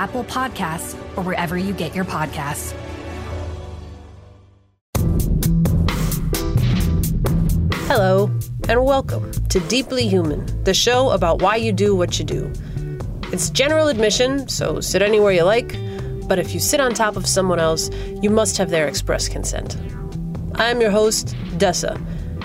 Apple Podcasts, or wherever you get your podcasts. Hello, and welcome to Deeply Human, the show about why you do what you do. It's general admission, so sit anywhere you like, but if you sit on top of someone else, you must have their express consent. I'm your host, Dessa,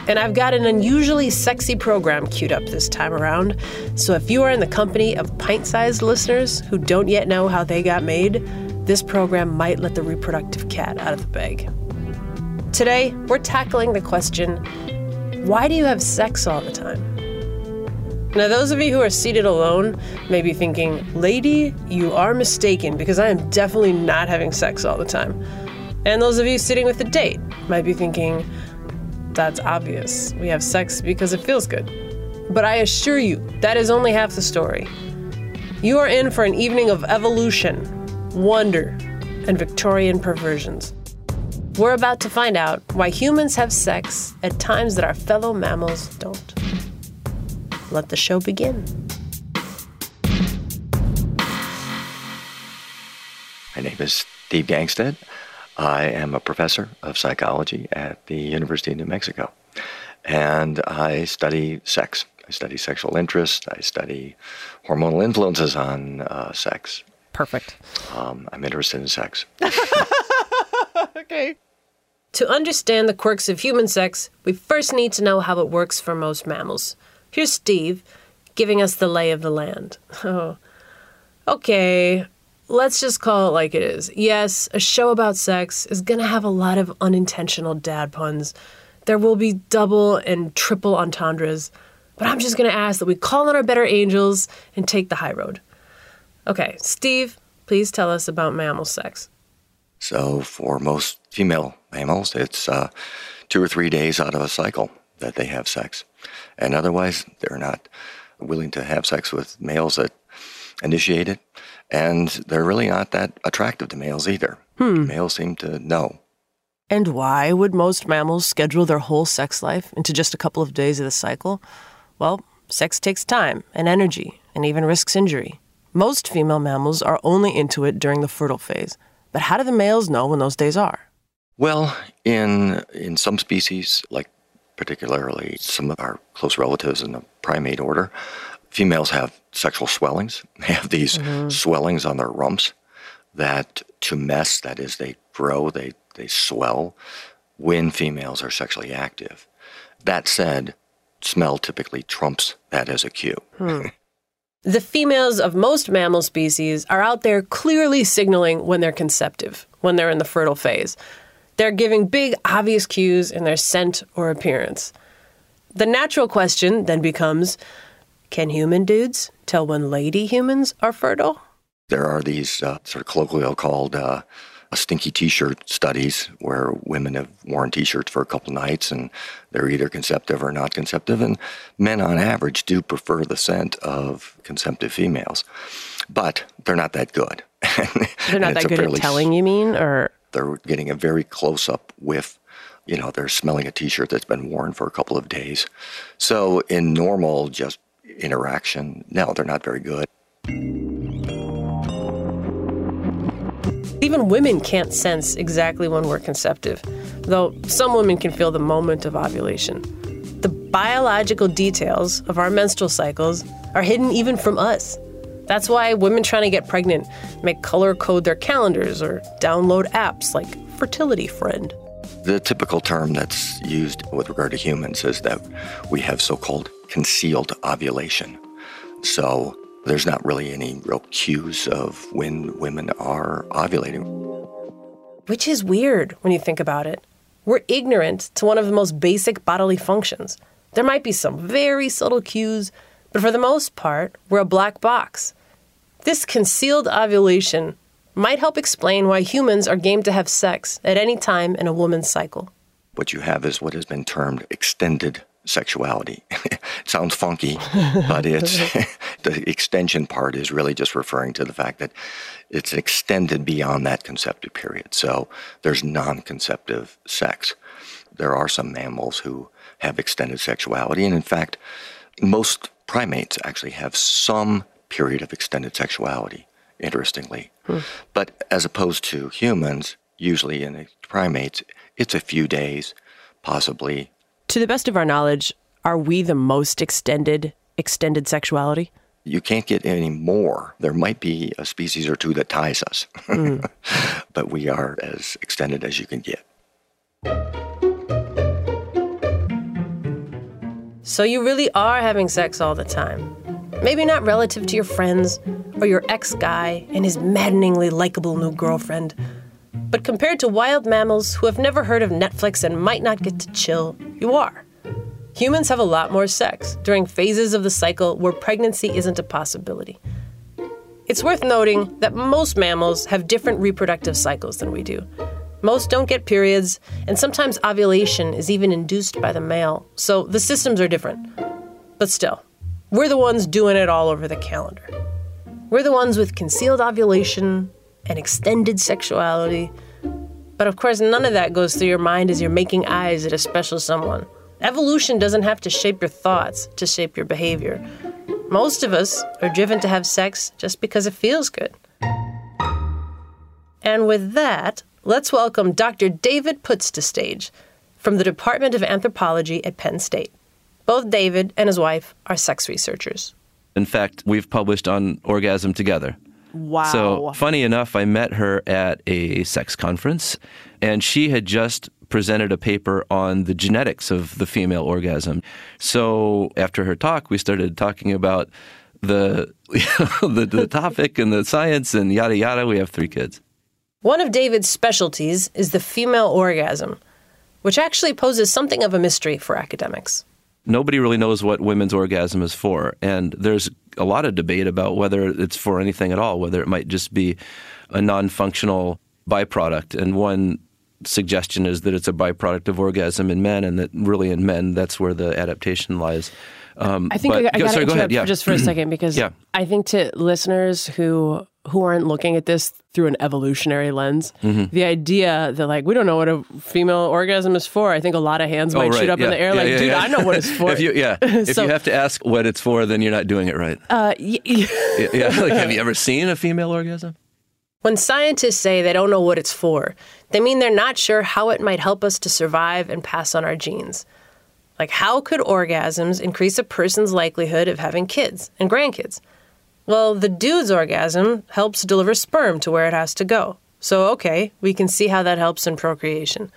and I've got an unusually sexy program queued up this time around. So if you are in the company of pint sized listeners who don't yet know how they got made, this program might let the reproductive cat out of the bag. Today, we're tackling the question why do you have sex all the time? Now, those of you who are seated alone may be thinking, Lady, you are mistaken because I am definitely not having sex all the time. And those of you sitting with a date might be thinking, That's obvious. We have sex because it feels good. But I assure you, that is only half the story. You are in for an evening of evolution, wonder, and Victorian perversions. We're about to find out why humans have sex at times that our fellow mammals don't. Let the show begin. My name is Steve Gangestad. I am a professor of psychology at the University of New Mexico. And I study sex. I study sexual interest. I study hormonal influences on uh, sex. Perfect. Um, I'm interested in sex. okay. To understand the quirks of human sex, we first need to know how it works for most mammals. Here's Steve giving us the lay of the land. Oh. Okay, let's just call it like it is. Yes, a show about sex is going to have a lot of unintentional dad puns. There will be double and triple entendres, but I'm just going to ask that we call on our better angels and take the high road. Okay, Steve, please tell us about mammal sex. So, for most female mammals, it's uh, two or three days out of a cycle that they have sex. And otherwise, they're not willing to have sex with males that initiate it. And they're really not that attractive to males either. Hmm. Males seem to know. And why would most mammals schedule their whole sex life into just a couple of days of the cycle? Well, sex takes time and energy and even risks injury. Most female mammals are only into it during the fertile phase. But how do the males know when those days are? Well, in in some species, like particularly some of our close relatives in the primate order, females have sexual swellings. They have these mm-hmm. swellings on their rumps that to mess, that is, they grow, they, they swell when females are sexually active. That said, smell typically trumps that as a cue. Hmm. the females of most mammal species are out there clearly signaling when they're conceptive, when they're in the fertile phase. They're giving big, obvious cues in their scent or appearance. The natural question then becomes can human dudes tell when lady humans are fertile? There are these uh, sort of colloquial called uh, stinky t-shirt studies where women have worn t-shirts for a couple nights and they're either conceptive or not conceptive and men on average do prefer the scent of conceptive females but they're not that good they're not that good at telling you mean or they're getting a very close up whiff. You know, they're smelling a t shirt that's been worn for a couple of days. So, in normal just interaction, no, they're not very good. Even women can't sense exactly when we're conceptive, though some women can feel the moment of ovulation. The biological details of our menstrual cycles are hidden even from us. That's why women trying to get pregnant may color code their calendars or download apps like fertility friend. The typical term that's used with regard to humans is that we have so called concealed ovulation. So there's not really any real cues of when women are ovulating. Which is weird when you think about it. We're ignorant to one of the most basic bodily functions. There might be some very subtle cues, but for the most part, we're a black box. This concealed ovulation might help explain why humans are game to have sex at any time in a woman's cycle. What you have is what has been termed extended sexuality. it sounds funky, but it's the extension part is really just referring to the fact that it's extended beyond that conceptive period. So there's non-conceptive sex. There are some mammals who have extended sexuality, and in fact, most primates actually have some period of extended sexuality interestingly. Hmm. But as opposed to humans, usually in primates, it's a few days, possibly. To the best of our knowledge, are we the most extended extended sexuality? You can't get any more. There might be a species or two that ties us, mm. but we are as extended as you can get. So you really are having sex all the time. Maybe not relative to your friends or your ex guy and his maddeningly likable new girlfriend, but compared to wild mammals who have never heard of Netflix and might not get to chill, you are. Humans have a lot more sex during phases of the cycle where pregnancy isn't a possibility. It's worth noting that most mammals have different reproductive cycles than we do. Most don't get periods, and sometimes ovulation is even induced by the male, so the systems are different. But still, we're the ones doing it all over the calendar. We're the ones with concealed ovulation and extended sexuality. But of course, none of that goes through your mind as you're making eyes at a special someone. Evolution doesn't have to shape your thoughts to shape your behavior. Most of us are driven to have sex just because it feels good. And with that, let's welcome Dr. David Puts to stage from the Department of Anthropology at Penn State. Both David and his wife are sex researchers. In fact, we've published on orgasm together. Wow. So, funny enough, I met her at a sex conference, and she had just presented a paper on the genetics of the female orgasm. So, after her talk, we started talking about the, the, the topic and the science and yada yada. We have three kids. One of David's specialties is the female orgasm, which actually poses something of a mystery for academics nobody really knows what women's orgasm is for. And there's a lot of debate about whether it's for anything at all, whether it might just be a non functional byproduct. And one suggestion is that it's a byproduct of orgasm in men, and that really in men, that's where the adaptation lies. Um, I think but, I, I got to interrupt yeah. just for a second because yeah. I think to listeners who who aren't looking at this through an evolutionary lens, mm-hmm. the idea that like we don't know what a female orgasm is for. I think a lot of hands might oh, right. shoot up yeah. in the air, like, dude, I know what it's for. if you, yeah, if you have to ask what it's for, then you're not doing it right. Uh, y- yeah, like have you ever seen a female orgasm? When scientists say they don't know what it's for, they mean they're not sure how it might help us to survive and pass on our genes. Like, how could orgasms increase a person's likelihood of having kids and grandkids? Well, the dude's orgasm helps deliver sperm to where it has to go. So, okay, we can see how that helps in procreation.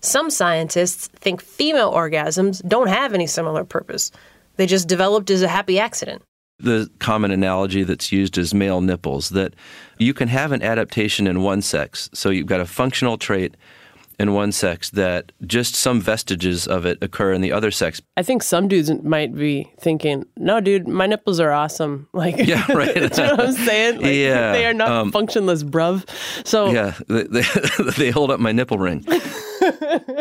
Some scientists think female orgasms don't have any similar purpose. They just developed as a happy accident. The common analogy that's used is male nipples that you can have an adaptation in one sex. So you've got a functional trait in one sex that just some vestiges of it occur in the other sex. I think some dudes might be thinking, "No, dude, my nipples are awesome." Like, yeah, right. you know what I'm saying? Like, yeah, they are not um, functionless, bruv. So yeah, they, they, they hold up my nipple ring.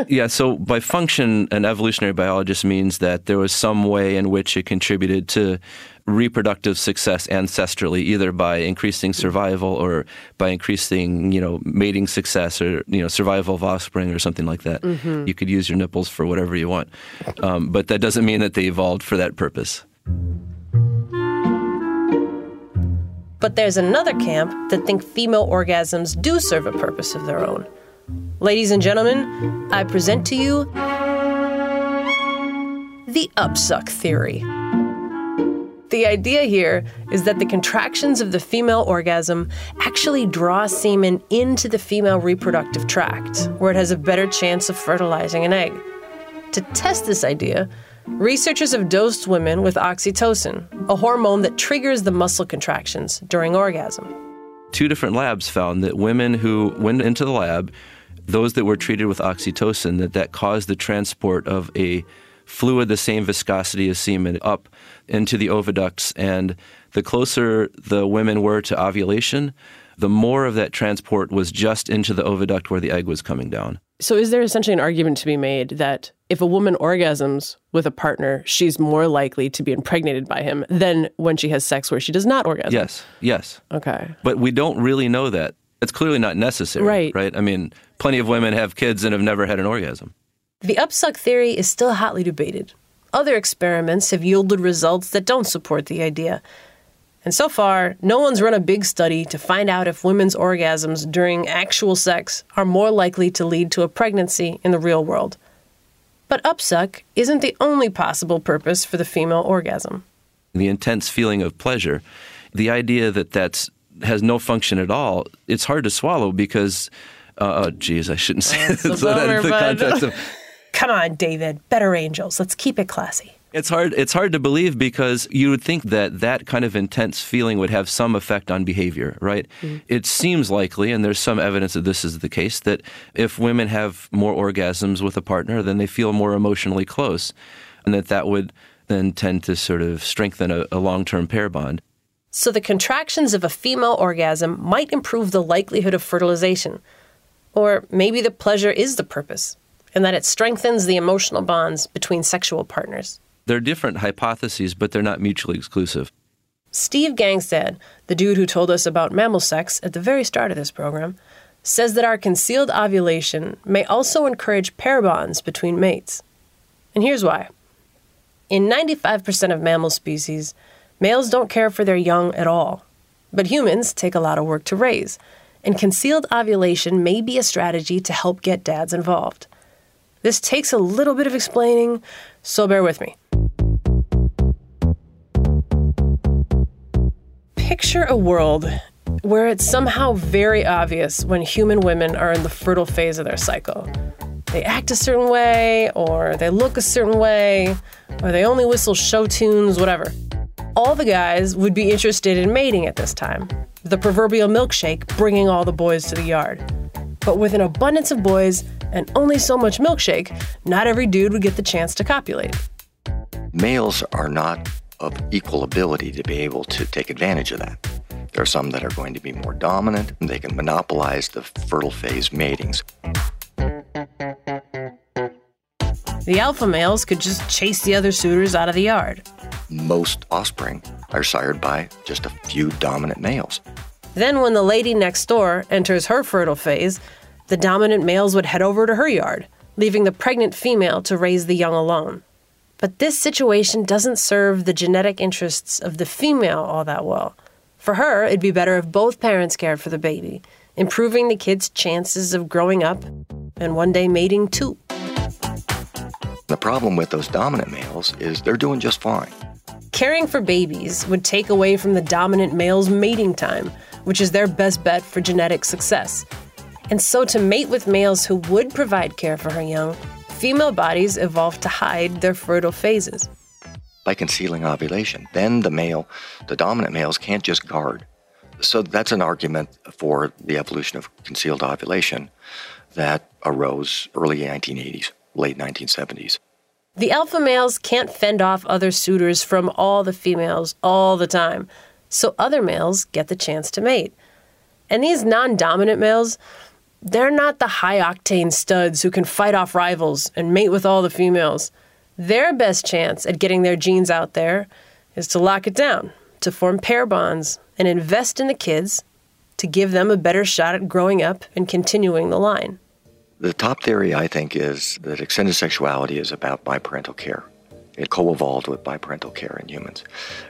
yeah, so by function, an evolutionary biologist means that there was some way in which it contributed to reproductive success ancestrally, either by increasing survival or by increasing, you know, mating success or you know, survival of offspring or something like that. Mm-hmm. You could use your nipples for whatever you want, um, but that doesn't mean that they evolved for that purpose. But there's another camp that think female orgasms do serve a purpose of their own. Ladies and gentlemen, I present to you the upsuck theory. The idea here is that the contractions of the female orgasm actually draw semen into the female reproductive tract, where it has a better chance of fertilizing an egg. To test this idea, researchers have dosed women with oxytocin, a hormone that triggers the muscle contractions during orgasm. Two different labs found that women who went into the lab, those that were treated with oxytocin, that that caused the transport of a fluid the same viscosity as semen up into the oviducts. And the closer the women were to ovulation, the more of that transport was just into the oviduct where the egg was coming down. So, is there essentially an argument to be made that if a woman orgasms with a partner, she's more likely to be impregnated by him than when she has sex where she does not orgasm? Yes, yes. Okay. But we don't really know that. It's clearly not necessary. Right. Right? I mean, plenty of women have kids and have never had an orgasm. The upsuck theory is still hotly debated. Other experiments have yielded results that don't support the idea. And so far, no one's run a big study to find out if women's orgasms during actual sex are more likely to lead to a pregnancy in the real world. But upsuck isn't the only possible purpose for the female orgasm. The intense feeling of pleasure, the idea that that has no function at all, it's hard to swallow because, uh, oh, geez, I shouldn't say a that. So that bummer, in the context of Come on, David. Better angels. Let's keep it classy. It's hard. It's hard to believe because you would think that that kind of intense feeling would have some effect on behavior, right? Mm. It seems likely, and there's some evidence that this is the case, that if women have more orgasms with a partner, then they feel more emotionally close, and that that would then tend to sort of strengthen a, a long-term pair bond. So the contractions of a female orgasm might improve the likelihood of fertilization. Or maybe the pleasure is the purpose, and that it strengthens the emotional bonds between sexual partners. They're different hypotheses, but they're not mutually exclusive. Steve Gangestad, the dude who told us about mammal sex at the very start of this program, says that our concealed ovulation may also encourage pair bonds between mates. And here's why. In 95% of mammal species, males don't care for their young at all. But humans take a lot of work to raise, and concealed ovulation may be a strategy to help get dads involved. This takes a little bit of explaining, so bear with me. Picture a world where it's somehow very obvious when human women are in the fertile phase of their cycle. They act a certain way, or they look a certain way, or they only whistle show tunes, whatever. All the guys would be interested in mating at this time, the proverbial milkshake bringing all the boys to the yard. But with an abundance of boys and only so much milkshake, not every dude would get the chance to copulate. Males are not of equal ability to be able to take advantage of that. There are some that are going to be more dominant, and they can monopolize the fertile phase matings. The alpha males could just chase the other suitors out of the yard. Most offspring are sired by just a few dominant males. Then, when the lady next door enters her fertile phase, the dominant males would head over to her yard, leaving the pregnant female to raise the young alone. But this situation doesn't serve the genetic interests of the female all that well. For her, it'd be better if both parents cared for the baby, improving the kid's chances of growing up and one day mating too. The problem with those dominant males is they're doing just fine. Caring for babies would take away from the dominant male's mating time, which is their best bet for genetic success. And so, to mate with males who would provide care for her young, female bodies evolved to hide their fertile phases. by concealing ovulation. Then the male, the dominant males can't just guard. So that's an argument for the evolution of concealed ovulation that arose early 1980s, late 1970s. The alpha males can't fend off other suitors from all the females all the time, so other males get the chance to mate. And these non dominant males, they're not the high octane studs who can fight off rivals and mate with all the females. Their best chance at getting their genes out there is to lock it down, to form pair bonds, and invest in the kids to give them a better shot at growing up and continuing the line. The top theory, I think, is that extended sexuality is about biparental care. It co evolved with biparental care in humans.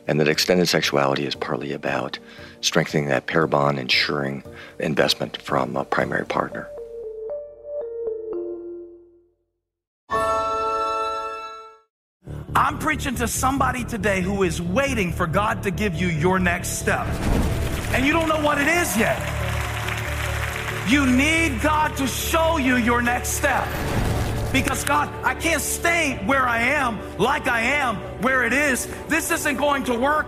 And that extended sexuality is partly about strengthening that pair bond, ensuring investment from a primary partner. I'm preaching to somebody today who is waiting for God to give you your next step. And you don't know what it is yet. You need God to show you your next step. Because God, I can't stay where I am, like I am, where it is. This isn't going to work.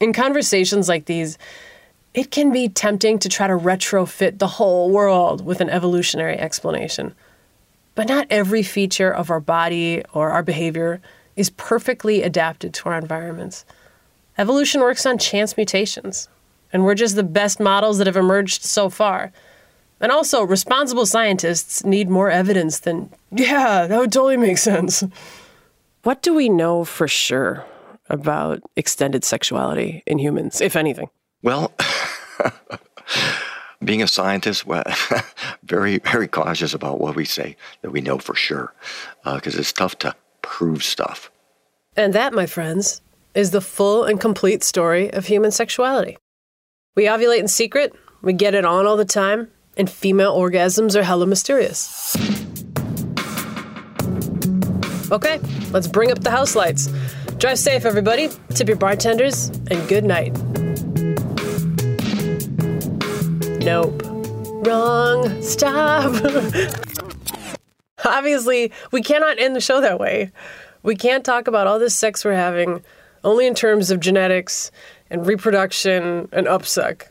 In conversations like these, it can be tempting to try to retrofit the whole world with an evolutionary explanation. But not every feature of our body or our behavior is perfectly adapted to our environments. Evolution works on chance mutations, and we're just the best models that have emerged so far. And also, responsible scientists need more evidence than, yeah, that would totally make sense. What do we know for sure about extended sexuality in humans, if anything? Well, being a scientist, well, very, very cautious about what we say that we know for sure, because uh, it's tough to prove stuff. And that, my friends, is the full and complete story of human sexuality. We ovulate in secret, we get it on all the time, and female orgasms are hella mysterious. Okay, let's bring up the house lights. Drive safe, everybody. Tip your bartenders, and good night. Nope. Wrong. Stop. Obviously, we cannot end the show that way. We can't talk about all this sex we're having only in terms of genetics and reproduction and upsuck.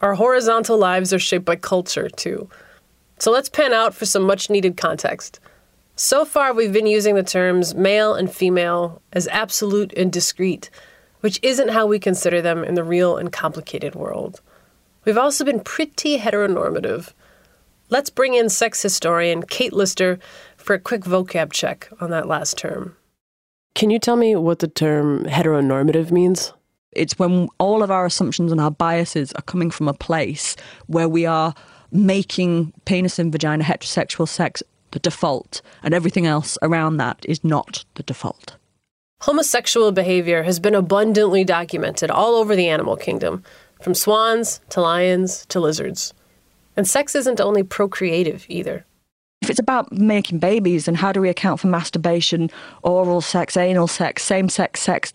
Our horizontal lives are shaped by culture, too. So let's pan out for some much needed context. So far, we've been using the terms male and female as absolute and discrete, which isn't how we consider them in the real and complicated world. We've also been pretty heteronormative. Let's bring in sex historian Kate Lister for a quick vocab check on that last term. Can you tell me what the term heteronormative means? It's when all of our assumptions and our biases are coming from a place where we are making penis and vagina heterosexual sex the default, and everything else around that is not the default. Homosexual behavior has been abundantly documented all over the animal kingdom, from swans to lions to lizards. And sex isn't only procreative either. If it's about making babies, then how do we account for masturbation, oral sex, anal sex, same sex sex?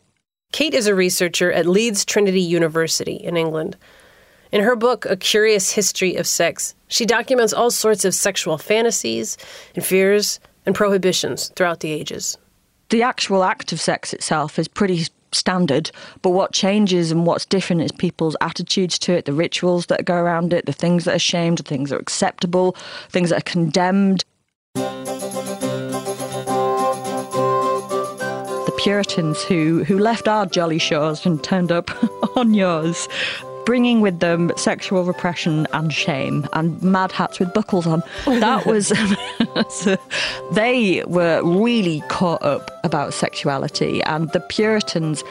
Kate is a researcher at Leeds Trinity University in England. In her book, A Curious History of Sex, she documents all sorts of sexual fantasies and fears and prohibitions throughout the ages. The actual act of sex itself is pretty standard, but what changes and what's different is people's attitudes to it, the rituals that go around it, the things that are shamed, the things that are acceptable, things that are condemned. The Puritans who, who left our jolly shores and turned up on yours, bringing with them sexual repression and shame and mad hats with buckles on. That was. they were really caught up about sexuality, and the Puritans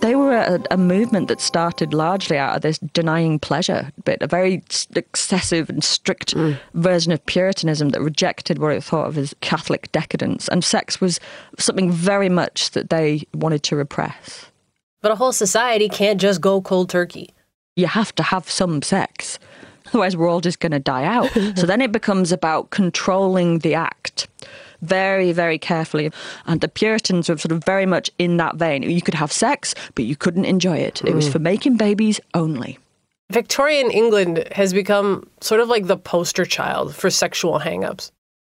they were a, a, movement that started largely out of this denying pleasure bit, a very excessive and strict mm. version of Puritanism that rejected what it thought of as Catholic decadence. And sex was something very much that they wanted to repress. But a whole society can't just go cold turkey. You have to have some sex. Otherwise, we're all just going to die out. so then it becomes about controlling the act very, very carefully. And the Puritans were sort of very much in that vein. You could have sex, but you couldn't enjoy it. It was mm. for making babies only. Victorian England has become sort of like the poster child for sexual hangups.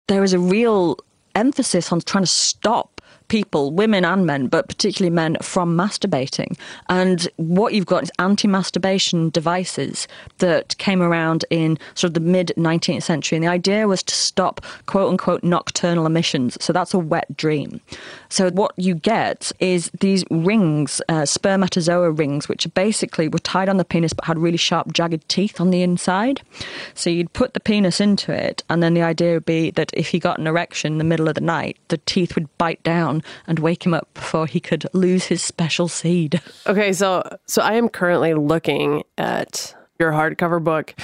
There is a real emphasis on trying to stop people, women and men, but particularly men, from masturbating. And what you've got is anti masturbation devices that came around in sort of the mid 19th century. And the idea was to stop quote unquote nocturnal emissions. So that's a wet dream. So what you get is these rings, uh, spermatorrhea rings, which basically were tied on the penis but had really sharp, jagged teeth on the inside. So you'd put the penis into it, and then the idea would be that if he got an erection in the middle of the night, the teeth would bite down and wake him up before he could lose his special seed. Okay, so so I am currently looking at your hardcover book,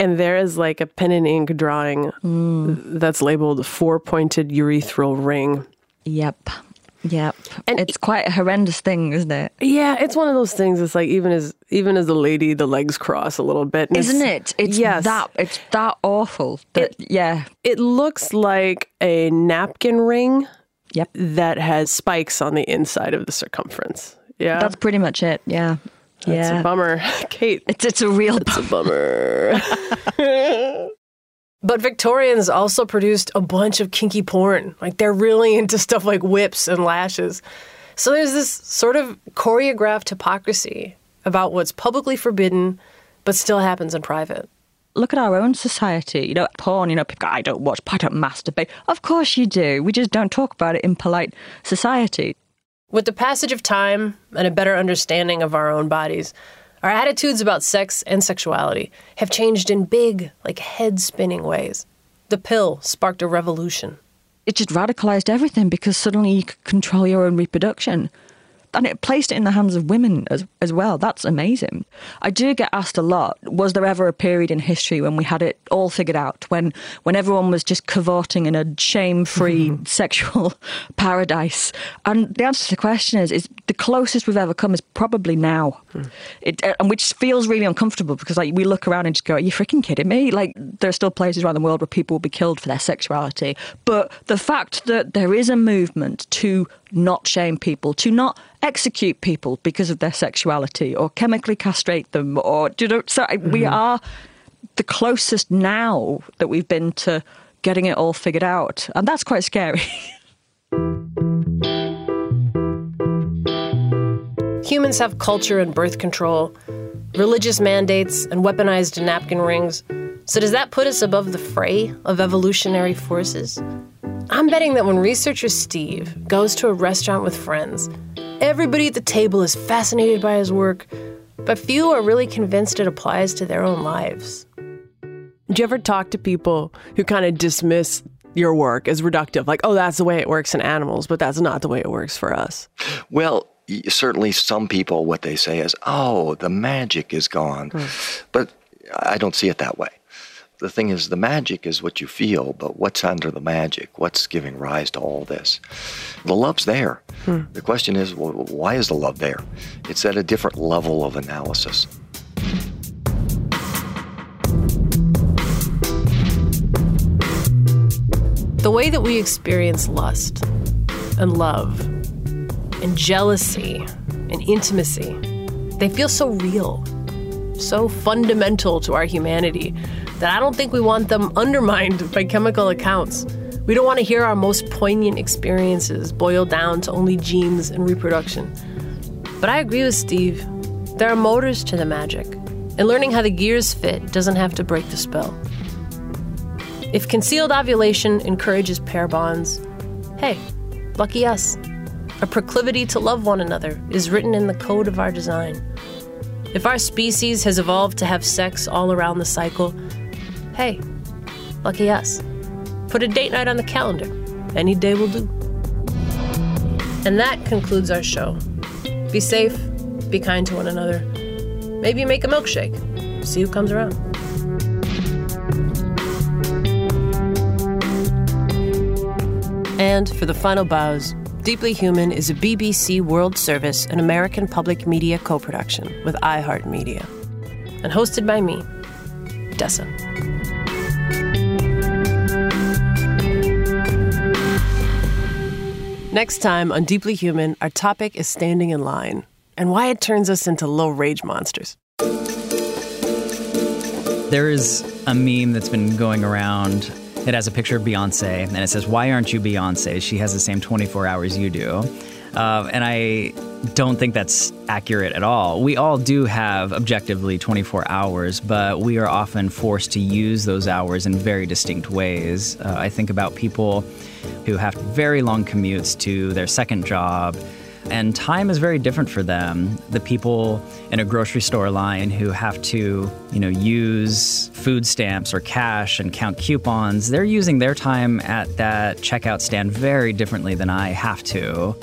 and there is like a pen and ink drawing mm. that's labeled four pointed urethral ring. Yep. Yep. And- it's quite a horrendous thing, isn't it? Yeah, it's one of those things. It's like even as even as a lady, the legs cross a little bit, Isn't it? It's yes. that it's that awful. That, yeah. It looks like a napkin ring Yep. that has spikes on the inside of the circumference. Yeah, That's pretty much it. Yeah. That's yeah. a bummer, Kate. It's it's a real It's a bummer. but Victorians also produced a bunch of kinky porn. Like they're really into stuff like whips and lashes. So there's this sort of choreographed hypocrisy about what's publicly forbidden but still happens in private. Look at our own society. You know, porn, you know, people go, I don't watch, I don't masturbate. Of course you do. We just don't talk about it in polite society. With the passage of time and a better understanding of our own bodies, our attitudes about sex and sexuality have changed in big, like head spinning ways. The pill sparked a revolution. It just radicalized everything because suddenly you could control your own reproduction. And it placed it in the hands of women as, as well. That's amazing. I do get asked a lot was there ever a period in history when we had it all figured out, when, when everyone was just cavorting in a shame free sexual paradise? And the answer to the question is, is the closest we've ever come is probably now. It, uh, and which feels really uncomfortable because like we look around and just go, are you freaking kidding me? Like there are still places around the world where people will be killed for their sexuality. But the fact that there is a movement to not shame people, to not execute people because of their sexuality or chemically castrate them or, you know, so I- we mm-hmm. are the closest now that we've been to getting it all figured out. And that's quite scary. Humans have culture and birth control, religious mandates, and weaponized napkin rings. So, does that put us above the fray of evolutionary forces? I'm betting that when researcher Steve goes to a restaurant with friends, everybody at the table is fascinated by his work, but few are really convinced it applies to their own lives. Do you ever talk to people who kind of dismiss your work as reductive? Like, oh, that's the way it works in animals, but that's not the way it works for us. Well, certainly some people, what they say is, oh, the magic is gone. Hmm. But I don't see it that way. The thing is, the magic is what you feel, but what's under the magic? What's giving rise to all this? The love's there. Hmm. The question is, well, why is the love there? It's at a different level of analysis. The way that we experience lust and love and jealousy and intimacy, they feel so real, so fundamental to our humanity that I don't think we want them undermined by chemical accounts. We don't want to hear our most poignant experiences boiled down to only genes and reproduction. But I agree with Steve. There are motors to the magic, and learning how the gears fit doesn't have to break the spell. If concealed ovulation encourages pair bonds, hey, lucky us. A proclivity to love one another is written in the code of our design. If our species has evolved to have sex all around the cycle, hey, lucky us. Put a date night on the calendar. Any day will do. And that concludes our show. Be safe, be kind to one another. Maybe make a milkshake. See who comes around. And for the final bows, Deeply Human is a BBC World Service and American Public Media co production with iHeartMedia. And hosted by me, Dessa. Next time on Deeply Human, our topic is standing in line and why it turns us into low rage monsters. There is a meme that's been going around, It has a picture of Beyonce, and it says, Why aren't you Beyonce? She has the same 24 hours you do. Uh, and I don't think that's accurate at all. We all do have objectively 24 hours, but we are often forced to use those hours in very distinct ways. Uh, I think about people who have very long commutes to their second job and time is very different for them. The people in a grocery store line who have to, you know, use food stamps or cash and count coupons, they're using their time at that checkout stand very differently than I have to.